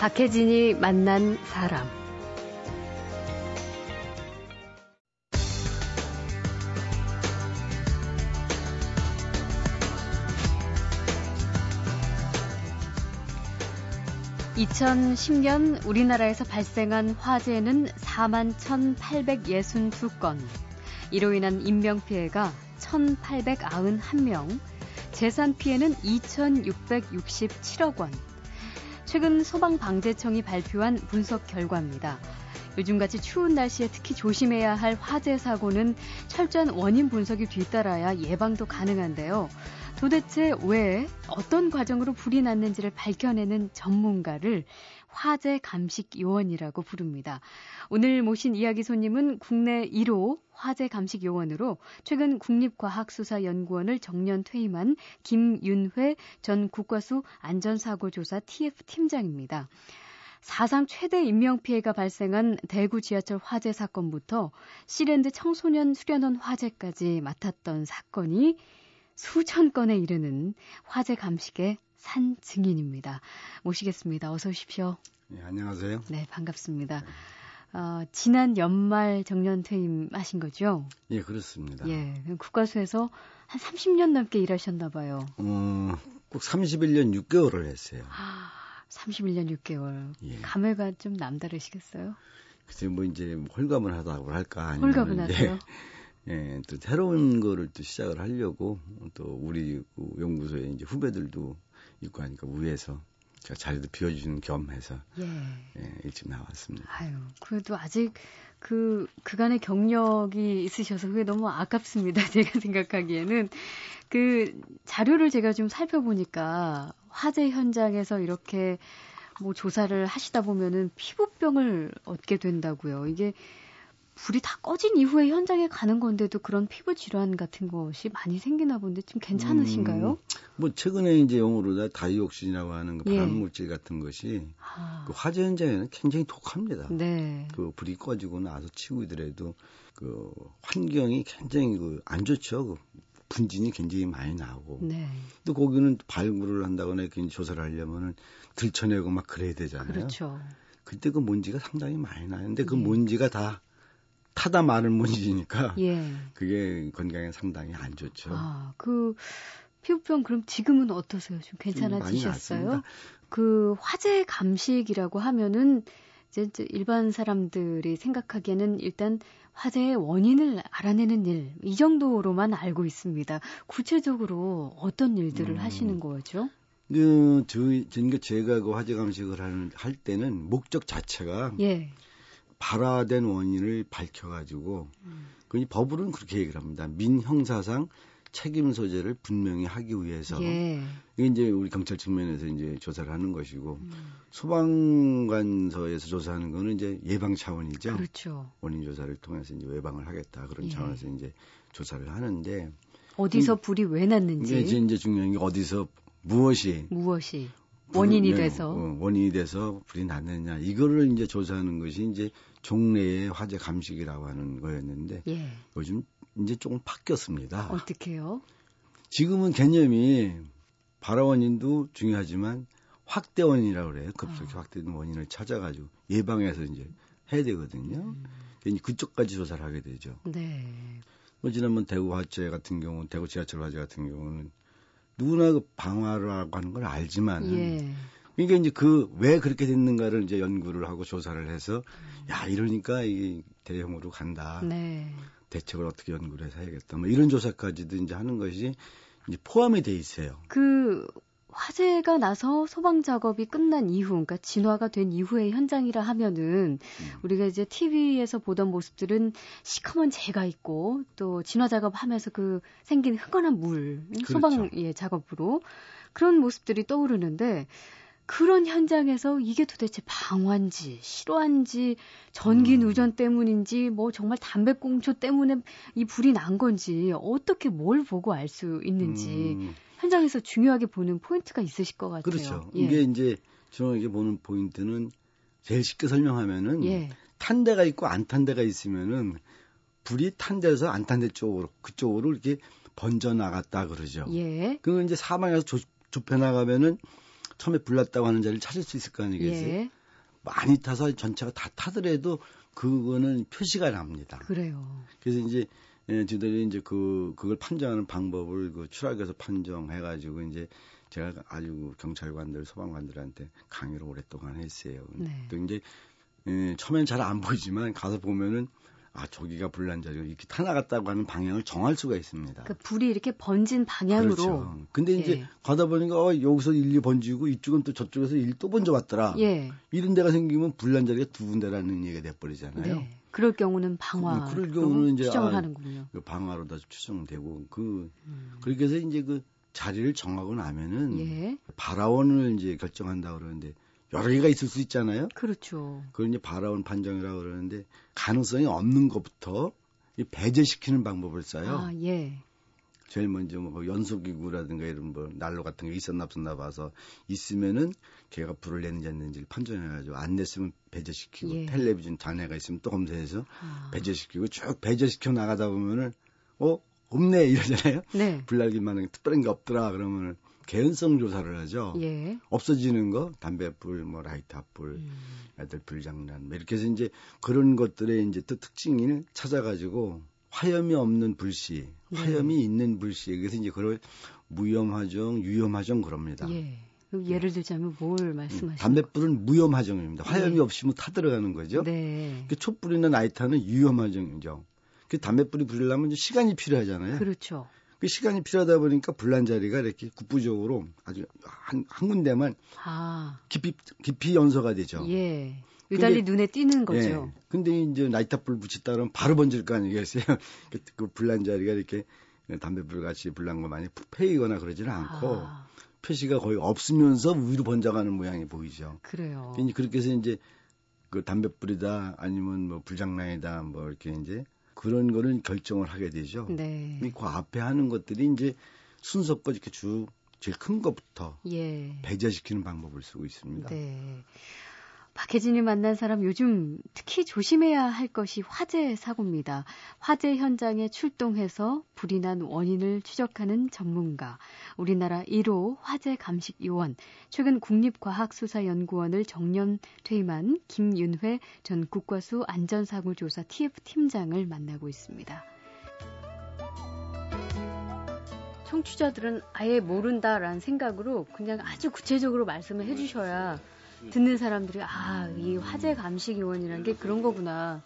박혜진이 만난 사람. (2010년) 우리나라에서 발생한 화재는 (4만 1,862건) 이로 인한 인명피해가 (1,891명) 재산 피해는 2,667억 원. 최근 소방방재청이 발표한 분석 결과입니다. 요즘같이 추운 날씨에 특히 조심해야 할 화재 사고는 철저한 원인 분석이 뒤따라야 예방도 가능한데요. 도대체 왜 어떤 과정으로 불이 났는지를 밝혀내는 전문가를 화재 감식 요원이라고 부릅니다. 오늘 모신 이야기 손님은 국내 1호 화재 감식 요원으로 최근 국립과학수사연구원을 정년 퇴임한 김윤회 전 국과수 안전사고조사 TF 팀장입니다. 사상 최대 인명피해가 발생한 대구 지하철 화재 사건부터 시랜드 청소년 수련원 화재까지 맡았던 사건이 수천 건에 이르는 화재 감식의 산 증인입니다. 모시겠습니다. 어서 오십시오. 네, 안녕하세요. 네, 반갑습니다. 어, 지난 연말 정년 퇴임하신 거죠? 예, 그렇습니다. 예, 국가수에서 한 30년 넘게 일하셨나 봐요. 어, 꼭 31년 6개월을 했어요. 아, 31년 6개월. 예. 감회가 좀 남다르시겠어요? 글쎄 뭐 이제 홀가분 하다고 할까 아니면 홀가분 하세요? 예, 또 새로운 거를 또 시작을 하려고 또 우리 그 연구소에 이제 후배들도 있고 하니까 위에서 제가 자리도 비워주시는 겸 해서 예. 예, 일찍 나왔습니다. 아유, 그래도 아직 그 그간의 경력이 있으셔서 그게 너무 아깝습니다. 제가 생각하기에는 그 자료를 제가 좀 살펴보니까 화재 현장에서 이렇게 뭐 조사를 하시다 보면은 피부병을 얻게 된다고요. 이게 불이 다 꺼진 이후에 현장에 가는 건데도 그런 피부 질환 같은 것이 많이 생기나 본데 좀 괜찮으신가요? 음, 뭐 최근에 이제 용어로 다이옥신이라고 하는 그 예. 발암물질 같은 것이 아, 그 화재 현장에는 굉장히 독합니다. 네. 그 불이 꺼지고 나서 치우더라도 그 환경이 굉장히 그 안 좋죠. 그 분진이 굉장히 많이 나오고 네. 또 거기는 발굴을 한다거나 이렇게 조사를 하려면은 들춰내고 막 그래야 되잖아요. 그렇죠. 그때 그 먼지가 상당히 많이 나요. 근데 그 예. 먼지가 다 타다 마른 먼지니까 예. 그게 건강에 상당히 안 좋죠. 아, 그 피부병 그럼 지금은 어떠세요? 좀 괜찮아지셨어요? 그 화재 감식이라고 하면은 이제 일반 사람들이 생각하기에는 일단 화재의 원인을 알아내는 일, 이 정도로만 알고 있습니다. 구체적으로 어떤 일들을 음. 하시는 거죠? 그, 저희, 그러니까 제가 그 화재 감식을 하는, 할 때는 목적 자체가 예. 발화된 원인을 밝혀가지고, 음. 그 법으로는 그렇게 얘기를 합니다. 민형사상 책임 소재를 분명히 하기 위해서. 예. 이게 이제 우리 경찰 측면에서 이제 조사를 하는 것이고, 음. 소방관서에서 조사하는 거는 이제 예방 차원이죠. 그렇죠. 원인 조사를 통해서 이제 예방을 하겠다. 그런 예. 차원에서 이제 조사를 하는데, 어디서 불이 왜 났는지, 이제, 이제 중요한 게 어디서 무엇이 무엇이 원인이 불- 네, 돼서 어, 원인이 돼서 불이 났느냐 이거를 이제 조사하는 것이 이제 종래의 화재 감식이라고 하는 거였는데 예. 요즘 이제 조금 바뀌었습니다. 어떻게요? 지금은 개념이 발화 원인도 중요하지만 확대 원인이라고 그래요. 급속히 아. 확대된 원인을 찾아가지고 예방해서 이제 해야 되거든요. 음. 그쪽까지 조사를 하게 되죠. 네. 뭐 지난번 대구 화재 같은 경우, 대구 지하철 화재 같은 경우는 누구나 그 방화라고 하는 걸 알지만 예. 그러니까 이제 그 왜 그렇게 됐는가를 이제 연구를 하고 조사를 해서 야 이러니까 이게 대형으로 간다. 네. 대책을 어떻게 연구를 해서 해야겠다. 뭐 이런 조사까지도 이제 하는 것이 이제 포함이 돼 있어요. 그 화재가 나서 소방 작업이 끝난 이후, 그러니까 진화가 된 이후의 현장이라 하면은 음. 우리가 이제 TV에서 보던 모습들은 시커먼 재가 있고 또 진화 작업하면서 그 생긴 흥건한 물, 소방 그렇죠. 예, 작업으로 그런 모습들이 떠오르는데 그런 현장에서 이게 도대체 방화인지 실화인지 전기 음. 누전 때문인지 뭐 정말 담배꽁초 때문에 이 불이 난 건지 어떻게 뭘 보고 알 수 있는지 음, 현장에서 중요하게 보는 포인트가 있으실 것 같아요. 그렇죠. 예. 이게 이제 중요하게 보는 포인트는 제일 쉽게 설명하면은 예. 탄 데가 있고 안 탄 데가 있으면은 불이 탄 데서 안 탄 데 쪽으로 그쪽으로 이렇게 번져 나갔다 그러죠. 예. 그건 이제 사방에서 좁, 좁혀 나가면은 처음에 불났다고 하는 자리를 찾을 수 있을 거 아니겠어요? 예. 많이 타서 전체가 다 타더라도 그거는 표시가 납니다. 그래요. 그래서 이제 예, 저들이 이제 그 그걸 판정하는 방법을 그 추락해서 판정해가지고 이제 제가 아주 경찰관들, 소방관들한테 강의를 오랫동안 했어요. 네. 또 이제 예, 처음엔 잘 안 보이지만 가서 보면은 아 저기가 불난 자리가 이렇게 타나갔다고 하는 방향을 정할 수가 있습니다. 그 불이 이렇게 번진 방향으로. 그렇죠. 근데 이제 예. 가다 보니까 어, 여기서 일리 번지고 이쪽은 또 저쪽에서 일 또 번져 왔더라. 예. 이런 데가 생기면 불난 자리가 두 군데라는 얘기가 돼버리잖아요. 네. 그럴 경우는 방화. 그, 럴 경우는 이제 추정을 아, 하는군요. 방화로 다 추정되고 그 음. 그렇게 해서 이제 그 자리를 정하고 나면은 예. 바라원을 이제 결정한다 그러는데 여러 개가 있을 수 있잖아요. 그렇죠. 그걸 이제 바라원 판정이라고 그러는데 가능성이 없는 것부터 배제시키는 방법을 써요. 아, 예. 제일 먼저 뭐 연소기구라든가 이런 뭐 난로 같은 게 있었나 없었나 봐서 있으면은 걔가 불을 냈는지 안 냈는지 판정해가지고 안 냈으면 배제시키고 예. 텔레비전 잔해가 있으면 또 검사해서 아. 배제시키고 쭉 배제시켜 나가다 보면은 어 없네 이러잖아요. 네. 불날기만 한 특별한 게 없더라 그러면은 개연성 조사를 하죠. 예. 없어지는 거, 담배불, 뭐 라이터불, 음. 애들 불장난, 뭐 이렇게 해서 이제 그런 것들의 이제 또 특징을 찾아가지고 화염이 없는 불씨, 네. 화염이 네. 있는 불씨, 그래서 이제 그걸 무염화정, 유염화정 그럽니다. 예. 예를 들자면 뭘 말씀하시는 담배불은 무염화정입니다. 화염이 네. 없이 뭐 타들어가는 거죠. 네. 그 촛불이나 라이터는 유염화정이죠. 그 담배불이 불려면 시간이 필요하잖아요. 그렇죠. 그 시간이 필요하다 보니까 불난 자리가 이렇게 국부적으로 아주 한, 한 군데만 아. 깊이 깊이 연소가 되죠. 예. 유달리 근데, 눈에 띄는 거죠. 예. 근데 이제 나이탑불 붙였다 그러면 바로 번질 거 아니겠어요? 그, 그 불난 자리가 이렇게 담배불 같이 불난 거 많이 푹 패이거나 그러지는 않고 아. 표시가 거의 없으면서 위로 번져가는 모양이 보이죠. 그래요. 그렇게 해서 이제 그 담배불이다 아니면 뭐 불장난이다 뭐 이렇게 이제 그런 거는 결정을 하게 되죠. 네. 그 앞에 하는 것들이 이제 순서껏 이렇게 쭉 제일 큰 것부터 예. 배제시키는 방법을 쓰고 있습니다. 네. 박혜진이 만난 사람 요즘 특히 조심해야 할 것이 화재 사고입니다. 화재 현장에 출동해서 불이 난 원인을 추적하는 전문가, 우리나라 1호 화재 감식 요원, 최근 국립과학수사연구원을 정년 퇴임한 김윤회 전 국과수 안전사고조사 TF 팀장을 만나고 있습니다. 청취자들은 아예 모른다라는 생각으로 그냥 아주 구체적으로 말씀을 해주셔야 듣는 사람들이 아 이 화재 감식 요원이라는 게 그런 거구나.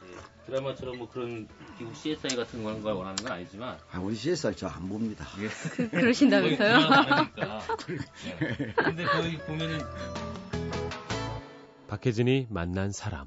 드라마처럼 뭐 그런 미국 CSI 같은 걸 원하는 건 아니지만. 아 우리 CSI 저 안 봅니다. 예. 그, 그러신다면서요? 네. 근데 거기 보면은 박혜진이 만난 사람.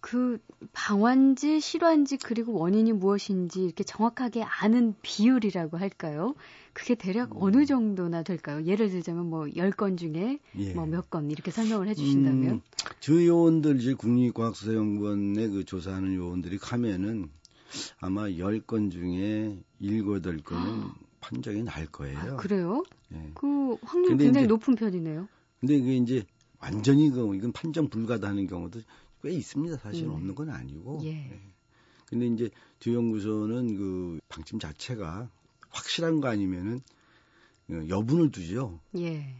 그 방환지, 실환지 그리고 원인이 무엇인지 이렇게 정확하게 아는 비율이라고 할까요? 그게 대략 음. 어느 정도나 될까요? 예를 들자면 뭐 10건 중에 예. 뭐몇 건 이렇게 설명을 해 주신다면 음, 저 요원들 이제 국립과학수사연구원의 그 조사하는 요원들이 가면은 아마 10건 중에 7, 8건은 판정이 날 거예요. 아, 그래요? 예. 그 확률이 굉장히 이제, 높은 편이네요. 근데 이게 이제 완전히 그 이건 판정 불가다는 경우도 꽤 있습니다. 사실 음. 없는 건 아니고. 예. 네. 근데 이제 뒤연구소는 그 방침 자체가 확실한 거 아니면은 어, 여분을 두죠. 예.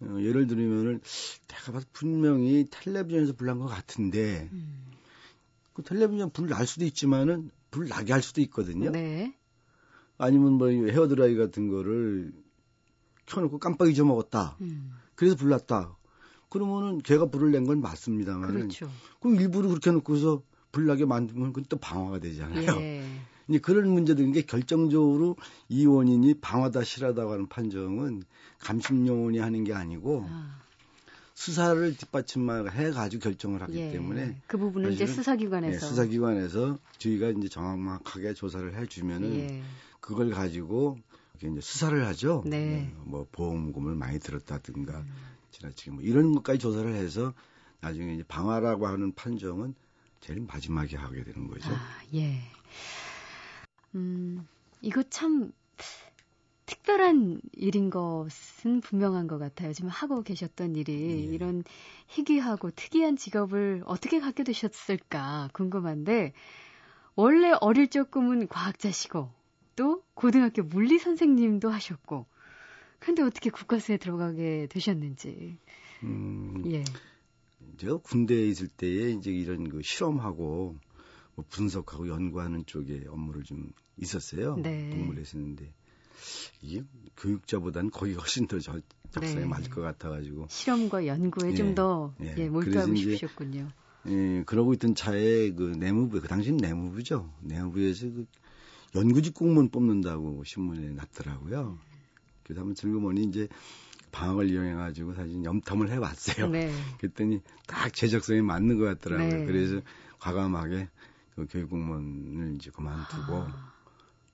어, 예를 들면은 내가 봐도 분명히 텔레비전에서 불난 것 같은데 음. 그 텔레비전 불 날 수도 있지만은 불 나게 할 수도 있거든요. 네. 아니면 뭐 헤어드라이 같은 거를 켜놓고 깜빡 잊어먹었다. 음. 그래서 불났다. 그러면은 걔가 불을 낸 건 맞습니다만. 그렇죠. 그럼 일부러 그렇게 놓고서 불나게 만들면 그건 또 방화가 되잖아요. 예. 이제 그런 문제들인 게 결정적으로 이 원인이 방화다 실하다고 하는 판정은 감심요원이 하는 게 아니고 아. 수사를 뒷받침해 가지고 결정을 하기 예. 때문에 그 부분은 이제 수사기관에서 네, 수사기관에서 저희가 이제 정확하게 조사를 해주면은 예. 그걸 가지고 이제 수사를 하죠. 네. 네. 뭐 보험금을 많이 들었다든가 음. 지나치게 뭐 이런 것까지 조사를 해서 나중에 이제 방화라고 하는 판정은 제일 마지막에 하게 되는 거죠. 아, 예. 음, 이거 참 특별한 일인 것은 분명한 것 같아요. 지금 하고 계셨던 일이 예. 이런 희귀하고 특이한 직업을 어떻게 갖게 되셨을까 궁금한데 원래 어릴 적 꿈은 과학자시고 또 고등학교 물리 선생님도 하셨고 근데 어떻게 국가수에 들어가게 되셨는지. 음, 예. 제가 군대에 있을 때에 이제 이런 그 실험하고 뭐 분석하고 연구하는 쪽에 업무를 좀 있었어요. 네. 동물에 있었는데 이게 교육자보다는 거기 훨씬 더 적, 적성에 네. 맞을 것 같아가지고 실험과 연구에 예, 좀더 예, 예, 몰두하고 싶으셨군요. 예, 그러고 있던 차에 그 내무부, 그 당시는 내무부죠. 내무부에서 그 연구직 공무원 뽑는다고 신문에 났더라고요. 그래서 한번 즐거머니 이제 방학을 이용해가지고 사실 염탐을 해봤어요. 네. 그랬더니 딱 제적성에 맞는 것 같더라고요. 네. 그래서 과감하게 그 교육공무원을 이제 그만두고 아.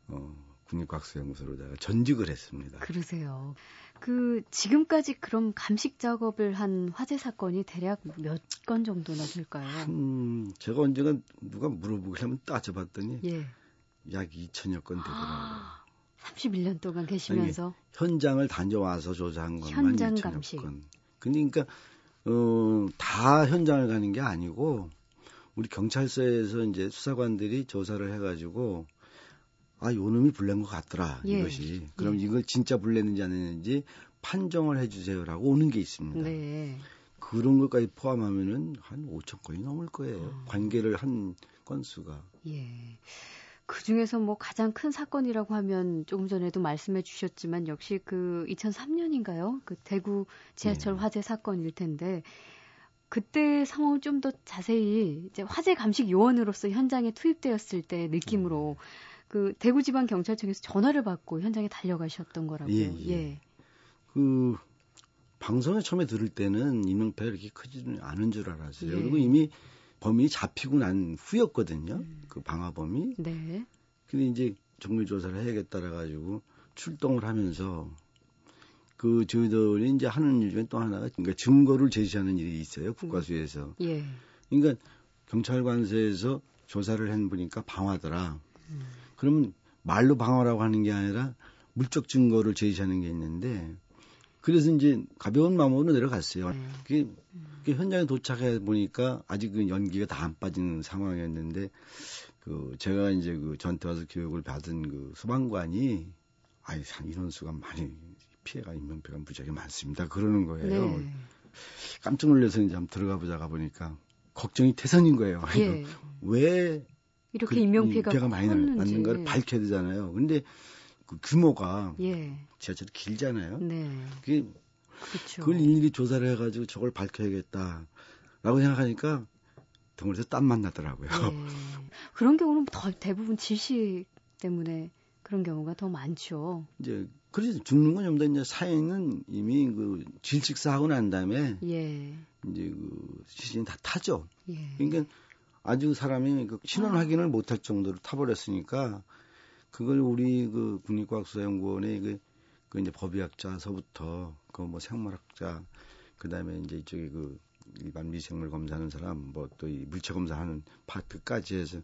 어, 국립과학수연구소로다가 전직을 했습니다. 그러세요. 그 지금까지 그럼 감식 작업을 한 화재 사건이 대략 몇 건 정도나 될까요? 한 제가 언제가 누가 물어보길래 따져봤더니 예. 약 2천여 건 되더라고요. 아, 31년 동안 계시면서 현장을 다녀와서 조사한 것만 현장 2천여 감식. 건. 그러니까 어, 다 현장을 가는 게 아니고 우리 경찰서에서 이제 수사관들이 조사를 해가지고 아, 요 놈이 불낸 것 같더라. 예. 이것이. 그럼 예. 이걸 진짜 불냈는지 안 했는지 판정을 해주세요라고 오는 게 있습니다. 네. 그런 것까지 포함하면은 한 5천 건이 넘을 거예요. 어. 관계를 한 건수가. 예. 그 중에서 뭐 가장 큰 사건이라고 하면 조금 전에도 말씀해 주셨지만 역시 그 2003년인가요? 그 대구 지하철 네. 화재 사건일 텐데 그때 상황을 좀 더 자세히 이제 화재 감식 요원으로서 현장에 투입되었을 때 느낌으로 네. 그 대구지방 경찰청에서 전화를 받고 현장에 달려가셨던 거라고요. 예. 예. 예. 그 방송에 처음에 들을 때는 이명패가 이렇게 크지는 않은 줄 알았어요. 예. 그리고 이미 범인이 잡히고 난 후였거든요. 음. 그 방화범이. 네. 근데 이제 정밀 조사를 해야겠다라 가지고 출동을 하면서 그 저희들이 이제 하는 일 중에 또 하나가 그러니까 증거를 제시하는 일이 있어요. 국과수에서. 예. 그러니까 경찰관서에서 조사를 해 보니까 방화더라. 음. 그러면 말로 방어라고 하는 게 아니라 물적 증거를 제시하는 게 있는데 그래서 이제 가벼운 마음으로 내려갔어요. 네. 그게, 그게 현장에 도착해 보니까 아직 그 연기가 다 안 빠진 상황이었는데 그 제가 이제 그 전투 와서 교육을 받은 그 소방관이 아이 산 인원수가 많이 피해가 인명피해가 무지하게 많습니다. 그러는 거예요. 네. 깜짝 놀라서 이제 한번 들어가 보자가 보니까 걱정이 태산인 거예요. 예. 왜 이렇게 그, 인명피해가 많이 났는 걸 밝혀야 되잖아요. 근데 그 규모가 예. 지하철이 길잖아요. 네. 그게 그렇죠. 그걸 일일이 조사를 해가지고 저걸 밝혀야겠다라고 생각하니까 덩어리에서 땀만 나더라고요. 예. 그런 경우는 더 대부분 질식 때문에 그런 경우가 더 많죠. 이제 그래서 죽는 건 좀 더 이제 사인은 이미 그 질식사하고 난 다음에 예. 이제 그 시신이 다 타죠. 예. 그러니까 아주 사람이 그 신원 확인을 못할 정도로 타버렸으니까 그걸 우리 그 국립과학수사연구원의 그, 그 이제 법의학자서부터 그 뭐 생물학자 그다음에 이제 이쪽에 그 일반 미생물 검사하는 사람 뭐 또 이 물체 검사하는 파트까지 해서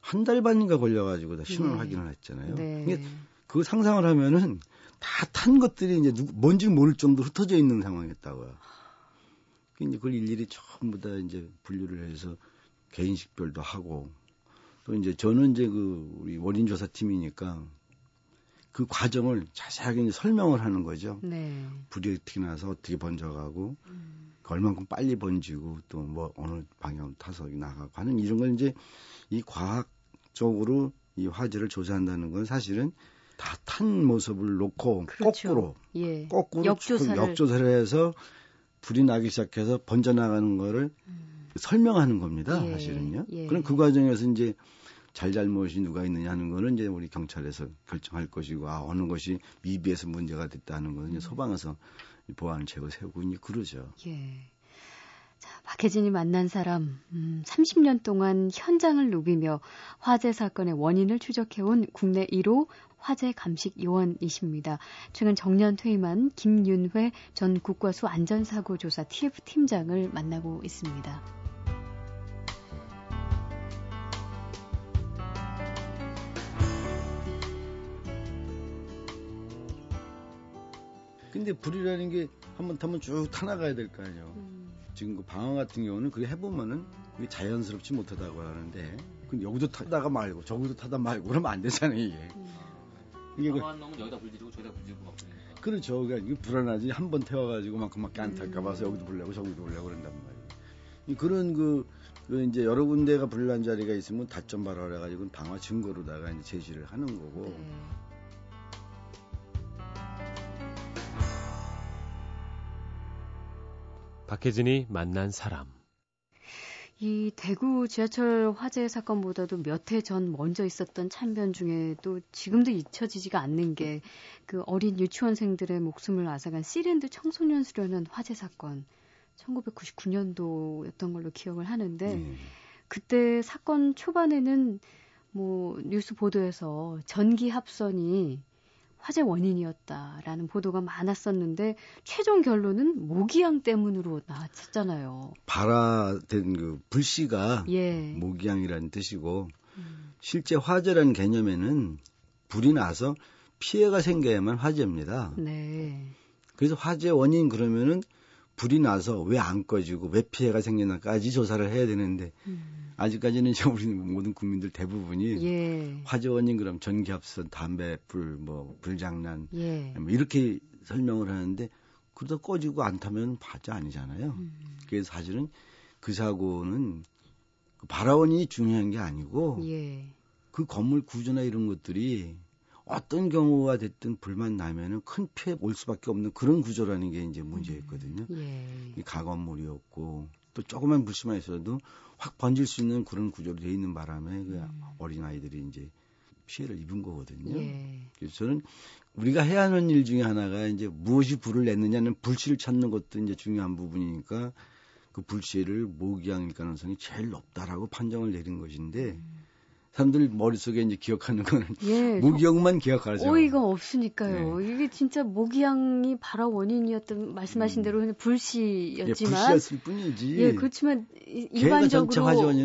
한 달 반인가 걸려가지고 다 신원 네. 확인을 했잖아요. 네. 그게 그 상상을 하면은 다 탄 것들이 이제 누구 뭔지 모를 정도 흩어져 있는 상황이었다고요. 이제 그걸 일일이 전부 다 이제 분류를 해서 개인식별도 하고 또 이제 저는 이제 그 우리 원인 조사 팀이니까 그 과정을 자세하게 설명을 하는 거죠. 네. 불이 어떻게 나서 어떻게 번져가고 음. 얼만큼 빨리 번지고 또 뭐 어느 방향으로 타서 나가고 하는 이런 걸 이제 이 과학적으로 이 화재를 조사한다는 건 사실은 다 탄 모습을 놓고 그렇죠. 거꾸로 예. 거꾸로 역조사를. 역조사를 해서 불이 나기 시작해서 번져 나가는 거를 음. 설명하는 겁니다. 예, 사실은요. 예. 그럼 그 과정에서 이제 잘잘못이 누가 있느냐 하는 거는 이제 우리 경찰에서 결정할 것이고 아 어느 것이 미비해서 문제가 됐다는 거는 이제 소방에서 보안 제거 세우고 이제 그러죠. 예. 자, 박혜진이 만난 사람, 음, 30년 동안 현장을 누비며 화재 사건의 원인을 추적해온 국내 1호 화재 감식 요원이십니다. 최근 정년 퇴임한 김윤회 전 국과수 안전사고조사 TF 팀장을 만나고 있습니다. 근데 불이라는 게 한 번 타면 쭉 타나가야 될 거 아니에요. 음. 지금 그 방황 같은 경우는 그게 해보면은 그게 자연스럽지 못하다고 하는데 그 여기도 타다가 말고 저기도 타다 말고 그러면 안 되잖아요 이게. 음. 이게 그, 놈은 여기다 불 지르고 저기다 불 지르고 막 그러니까. 그렇죠. 그러니까 불안하지. 한 번 태워가지고 만큼밖에 안 탈까 봐서 여기도 불려고 저기도 불려고 그런단 말이에요. 그런 그, 그 이제 여러 군데가 불난 자리가 있으면 다점 발화를 해가지고 방화 증거로다가 이제 제시를 하는 거고. 네. 박혜진이 만난 사람. 이 대구 지하철 화재 사건보다도 몇 해 전 먼저 있었던 참변 중에도 지금도 잊혀지지가 않는 게 그 어린 유치원생들의 목숨을 앗아간 시랜드 청소년 수련원 화재 사건 1999년도였던 걸로 기억을 하는데 음. 그때 사건 초반에는 뭐 뉴스 보도에서 전기 합선이 화재 원인이었다라는 보도가 많았었는데 최종 결론은 모기향 때문으로 나왔었잖아요. 발화된 그 불씨가 예. 모기향이라는 뜻이고 음. 실제 화재라는 개념에는 불이 나서 피해가 생겨야만 화재입니다. 네. 그래서 화재 원인 그러면은 불이 나서 왜 안 꺼지고 왜 피해가 생기나까지 조사를 해야 되는데 음. 아직까지는 이제 우리 모든 국민들 대부분이 예. 화재 원인 그럼 전기합선, 담배, 불, 뭐 불장난 예. 뭐 이렇게 설명을 하는데 그러다 꺼지고 안 타면 화재 아니잖아요. 음. 그래서 사실은 그 사고는 그 발화원이 중요한 게 아니고 예. 그 건물 구조나 이런 것들이 어떤 경우가 됐든 불만 나면은 큰 피해 올 수밖에 없는 그런 구조라는 게 이제 문제였거든요. 음, 예. 이 가건물이었고 또 조그만 불씨만 있어도 확 번질 수 있는 그런 구조로 돼 있는 바람에 그 음. 어린 아이들이 이제 피해를 입은 거거든요. 예. 그래서 저는 우리가 해야 하는 일 중에 하나가 이제 무엇이 불을 냈느냐는 불씨를 찾는 것도 이제 중요한 부분이니까 그 불씨를 모기향일 가능성이 제일 높다라고 판정을 내린 것인데 음. 사람들 머릿속에 이제 기억하는 거는 예, 모기향만 기억하죠. 어이가 없으니까요. 네. 이게 진짜 모기향이 발화 원인이었던 말씀하신 음. 대로 불씨였지만 예, 불씨였을 뿐이지. 예, 그렇지만 일반적으로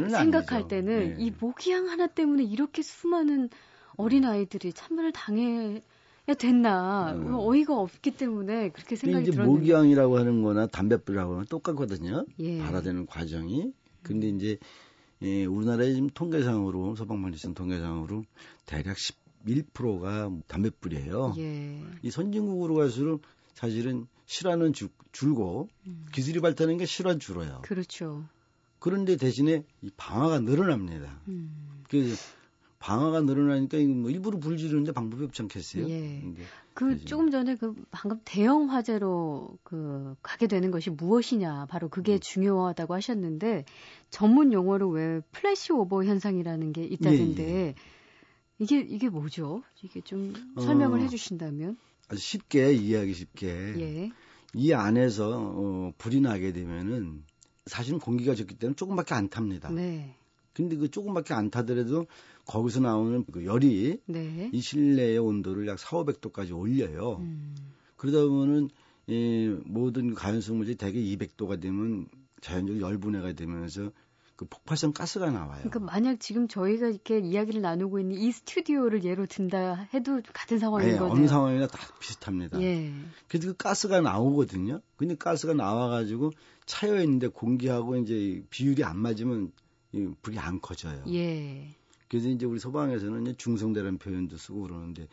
생각할 아니죠. 때는 네. 이 모기향 하나 때문에 이렇게 수많은 어린 아이들이 참변을 당해 야 됐나 음. 어이가 없기 때문에 그렇게 생각이 들었는데 모기향이라고 하는 거나 담뱃불이라고 하는 똑같거든요. 예. 발화되는 과정이. 근데 이제 예, 우리나라의 지금 통계상으로 소방관리청 통계상으로 대략 11%가 담뱃불이에요. 예. 이 선진국으로 갈수록 사실은 실화는 줄, 줄고 음. 기술이 발달하는 게 실화 줄어요. 그렇죠. 그런데 대신에 이 방화가 늘어납니다. 음. 그 방화가 늘어나니까 뭐 일부러 불 지르는데 방법이 없지 않겠어요? 예. 그 조금 전에 그 방금 대형 화재로 그 가게 되는 것이 무엇이냐 바로 그게 음. 중요하다고 하셨는데 전문 용어로 왜 flashover 현상이라는 게 있다던데 예, 예. 이게 이게 뭐죠? 이게 좀 설명을 어, 해주신다면 아주 쉽게 이해하기 쉽게 예. 이 안에서 어, 불이 나게 되면은 사실은 공기가 적기 때문에 조금밖에 안 탑니다. 네. 근데 그 조금밖에 안 타더라도 거기서 나오는 그 열이 네. 이 실내의 온도를 약 4, 500도까지 올려요. 음. 그러다 보면은 이 모든 가연성 물질이 대개 200도가 되면 자연적으로 열분해가 되면서 그 폭발성 가스가 나와요. 그러니까 만약 지금 저희가 이렇게 이야기를 나누고 있는 이 스튜디오를 예로 든다 해도 같은 상황인 네, 거네요. 어느 상황이나 다 비슷합니다. 예. 그래서 그 가스가 나오거든요. 근데 가스가 나와가지고 차여 있는데 공기하고 이제 비율이 안 맞으면 이 불이 안 커져요. 예. 그래서 이제 우리 소방에서는 중성대라는 표현도 쓰고 그러는데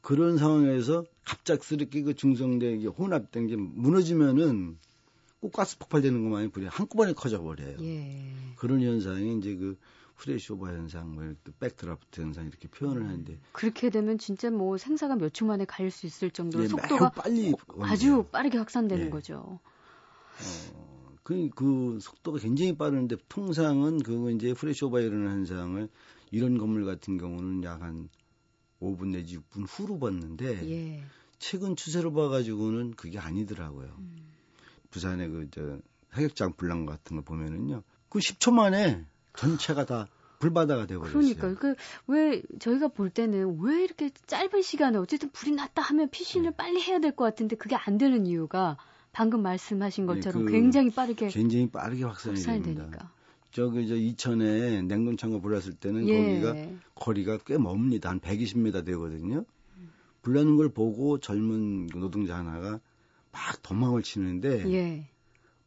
그런 상황에서 갑작스럽게 그 중성대 혼합된 게 무너지면은 꼭 가스 폭발되는 것마냥 불이 한꺼번에 커져 버려요. 예. 그런 현상이 이제 그 flashover 현상, 뭐 backdraft 현상 이렇게 표현을 음. 하는데 그렇게 되면 진짜 뭐 생사가 몇 초 만에 갈수 있을 정도로 네, 속도가 빨리 아주 빠르게 확산되는 네. 거죠. 어, 그, 그 속도가 굉장히 빠르는데 통상은 그 이제 프레시오버 이라는 현상을 이런 건물 같은 경우는 약 한 5분 내지 6분 후로 봤는데 예. 최근 추세로 봐가지고는 그게 아니더라고요. 음. 부산의 그저 사격장 불난 것 같은 거 보면은요, 그 10초 만에 전체가 다 불바다가 되어버렸어요. 그러니까 그왜 저희가 볼 때는 왜 이렇게 짧은 시간에 어쨌든 불이 났다 하면 피신을 네. 빨리 해야 될 것 같은데 그게 안 되는 이유가 방금 말씀하신 네, 것처럼 네, 그 굉장히 빠르게 굉장히 빠르게 확산이, 확산이 됩니다. 되니까. 저기 저 이천에 냉동창고 불났을 때는 예. 거기가 거리가 꽤 멉니다. 한 120m 되거든요. 불나는 걸 보고 젊은 노동자 하나가 막 도망을 치는데 예.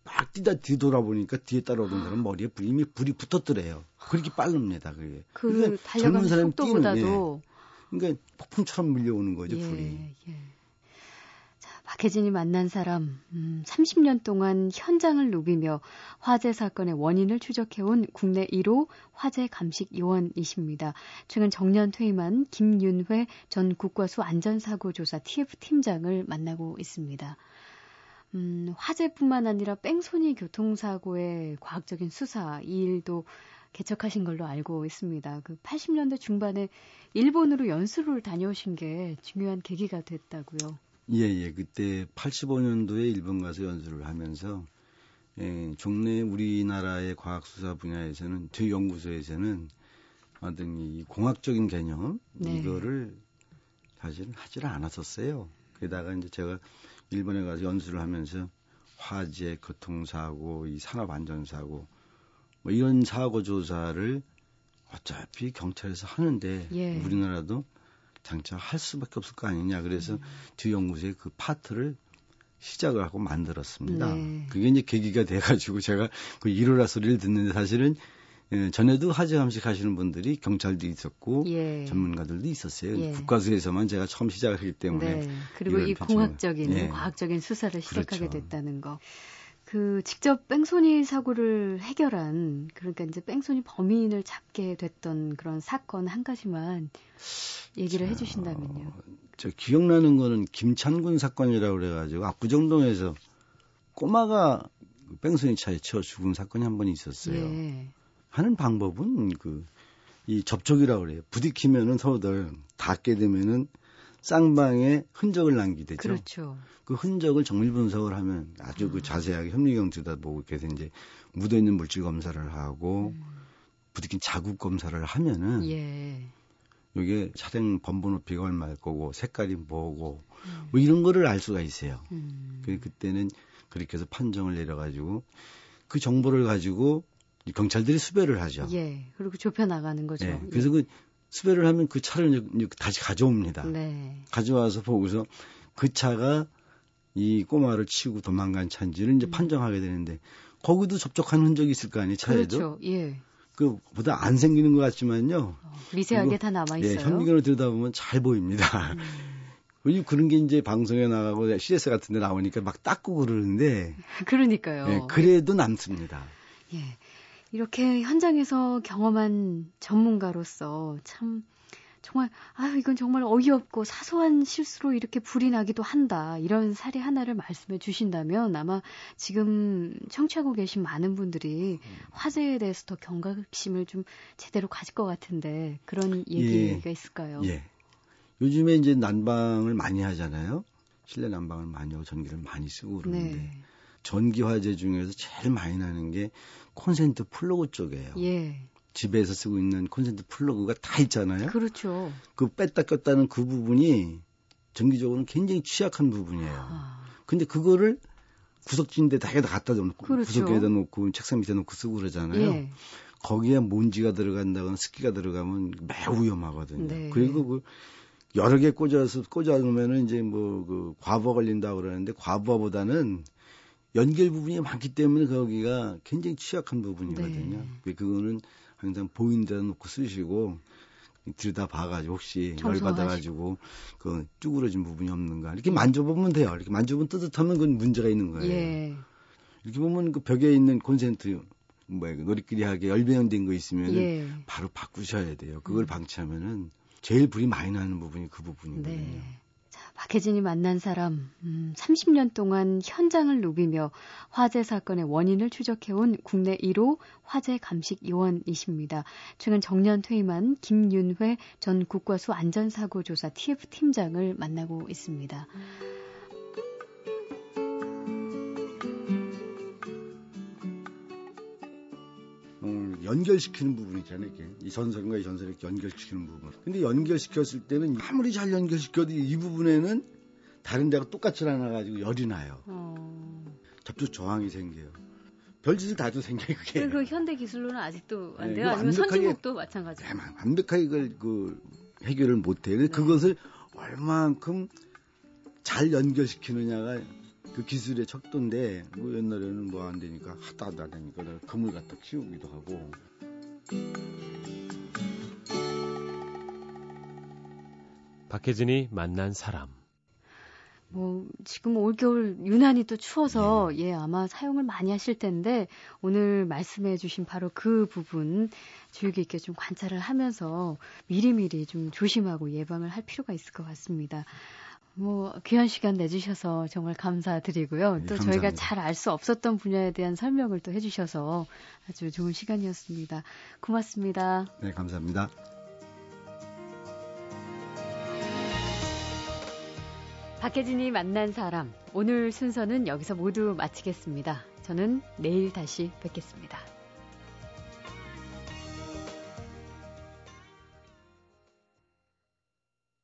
막 뛰다 뒤돌아보니까 뒤에 따라오던 사람 머리에 불이 이미 불이 붙었더래요. 그렇게 빠릅니다. 그게. 그 그러니까 젊은 사람이 뛰는 예. 그러니까 폭풍처럼 밀려오는 거죠, 예, 불이. 예. 박혜진이 만난 사람, 음, 30년 동안 현장을 누비며 화재 사건의 원인을 추적해온 국내 1호 화재 감식 요원이십니다. 최근 정년 퇴임한 김윤회 전 국과수 안전사고조사 TF팀장을 만나고 있습니다. 음, 화재뿐만 아니라 뺑소니 교통사고의 과학적인 수사, 이 일도 개척하신 걸로 알고 있습니다. 그 80년대 중반에 일본으로 연수를 다녀오신 게 중요한 계기가 됐다고요. 예, 예. 그때 85년도에 일본 가서 연수를 하면서 예, 종래 우리나라의 과학 수사 분야에서는 제 연구소에서는 어떤 이 공학적인 개념 네. 이거를 사실은 하지를 않았었어요. 게다가 이제 제가 일본에 가서 연수를 하면서 화재, 교통사고, 이 산업안전사고 뭐 이런 사고 조사를 어차피 경찰에서 하는데 예. 우리나라도 장차 할 수밖에 없을 거 아니냐. 그래서 음. 뒤연구소의 그 파트를 시작을 하고 만들었습니다. 네. 그게 이제 계기가 돼가지고 제가 그 일요라 소리를 듣는데 사실은 예, 전에도 감식 하시는 분들이 경찰도 있었고 예. 전문가들도 있었어요. 예. 국가수에서만 제가 처음 시작을 했기 때문에 네. 그리고 이 공학적인 예. 과학적인 수사를 시작하게 그렇죠. 됐다는 거. 그 직접 뺑소니 사고를 해결한 그러니까 이제 뺑소니 범인을 잡게 됐던 그런 사건 한 가지만 얘기를 자, 해주신다면요. 저 기억나는 거는 김찬군 사건이라고 그래가지고 압구정동에서 꼬마가 뺑소니 차에 치워 죽은 사건이 한 번 있었어요. 예. 하는 방법은 그 이 접촉이라고 그래요. 부딪히면은 서로들 닿게 되면은 쌍방에 흔적을 남기되죠. 그렇죠. 그 흔적을 정밀 분석을 하면 아주 그 음. 자세하게 현미경 들여다보고 그래서 이제 묻어 있는 물질 검사를 하고 음. 부딪힌 자국 검사를 하면은 예. 이게 차량 범부 높이가 얼마일 거고 색깔이 뭐고 음. 뭐 이런 거를 알 수가 있어요. 음. 그 그때는 그렇게 해서 판정을 내려가지고 그 정보를 가지고 경찰들이 수배를 하죠. 예. 그리고 좁혀 나가는 거죠. 예. 그래서 예. 그 수배를 하면 그 차를 다시 가져옵니다. 네. 가져와서 보고서 그 차가 이 꼬마를 치고 도망간 차인지를 이제 음. 판정하게 되는데 거기도 접촉한 흔적이 있을 거 아니에요 차에도. 그렇죠. 예. 그 보다 안 생기는 것 같지만요. 어, 미세하게 다 남아 있어요. 예, 현미경으로 들여다보면 잘 보입니다. 음. 그런 게 이제 방송에 나가고 CS 같은 데 나오니까 막 닦고 그러는데 그러니까요. 예, 그래도 남습니다. 예. 이렇게 현장에서 경험한 전문가로서 참 정말 아유 이건 정말 어이없고 사소한 실수로 이렇게 불이 나기도 한다 이런 사례 하나를 말씀해 주신다면 아마 지금 청취하고 계신 많은 분들이 화재에 대해서 더 경각심을 좀 제대로 가질 것 같은데 그런 얘기가 예. 있을까요? 예. 요즘에 이제 난방을 많이 하잖아요. 실내 난방을 많이 하고 전기를 많이 쓰고 그러는데 네. 전기 화재 중에서 제일 많이 나는 게 콘센트 플러그 쪽이에요. 예. 집에서 쓰고 있는 콘센트 플러그가 다 있잖아요. 그렇죠. 그 뺐다 꼈다는 그 부분이 전기적으로는 굉장히 취약한 부분이에요. 아. 근데 그거를 구석진데 다에다 갖다 놓고 그렇죠. 구석에다 놓고 책상 밑에 놓고 쓰고 그러잖아요. 예. 거기에 먼지가 들어간다거나 습기가 들어가면 매우 위험하거든요. 네. 그리고 그 여러 개 꽂아서 꽂아 놓으면은 이제 뭐 그 과부하 걸린다 고 그러는데 과부하보다는 연결 부분이 많기 때문에 거기가 굉장히 취약한 부분이거든요. 네. 그거는 항상 데다 놓고 쓰시고 들여다 봐가지고 혹시 열 받아가지고 그 쭈그러진 부분이 없는가 이렇게 만져보면 돼요. 이렇게 만져보면 뜨뜻하면 그건 문제가 있는 거예요. 예. 이렇게 보면 그 벽에 있는 콘센트 뭐야 그 놀이끼리하게 열배연된 거 있으면 예. 바로 바꾸셔야 돼요. 그걸 음. 방치하면은 제일 불이 많이 나는 부분이 그 부분이거든요. 네. 박혜진이 만난 사람, 음, 30년 동안 현장을 누비며 화재 사건의 원인을 추적해온 국내 1호 화재 감식 요원이십니다. 최근 정년 퇴임한 김윤회 전 국과수 안전사고조사 TF팀장을 만나고 있습니다. 연결시키는 부분 이잖아요 이렇게. 이 전선과 이 전선을 이렇게 연결시키는 부분. 근데 연결시켰을 때는 아무리 잘 연결시켜도 이 부분에는 다른 데가 똑같지 않아가지고 열이 나요. 어... 접촉 저항이 생겨요. 별짓을 다 해도 생겨요, 그게. 그 현대 기술로는 아직도 안 네, 돼요? 네, 아니면 선진국도 마찬가지예요? 네, 완벽하게 이걸 그 해결을 못 해요. 네. 그것을 얼만큼 잘 연결시키느냐가 그 기술의 척도인데 뭐 옛날에는 뭐 안 되니까 하다 하다 되니까 그물 갖다 키우기도 하고 박혜진이 만난 사람 뭐 지금 올겨울 유난히 또 추워서 네. 예 아마 사용을 많이 하실 텐데 오늘 말씀해 주신 바로 그 부분 주의 깊게 좀 관찰을 하면서 미리미리 좀 조심하고 예방을 할 필요가 있을 것 같습니다. 뭐 귀한 시간 내주셔서 정말 감사드리고요. 네, 또 감사합니다. 저희가 잘 알 수 없었던 분야에 대한 설명을 또 해주셔서 아주 좋은 시간이었습니다. 고맙습니다. 네, 감사합니다. 박혜진이 만난 사람 오늘 순서는 여기서 모두 마치겠습니다. 저는 내일 다시 뵙겠습니다.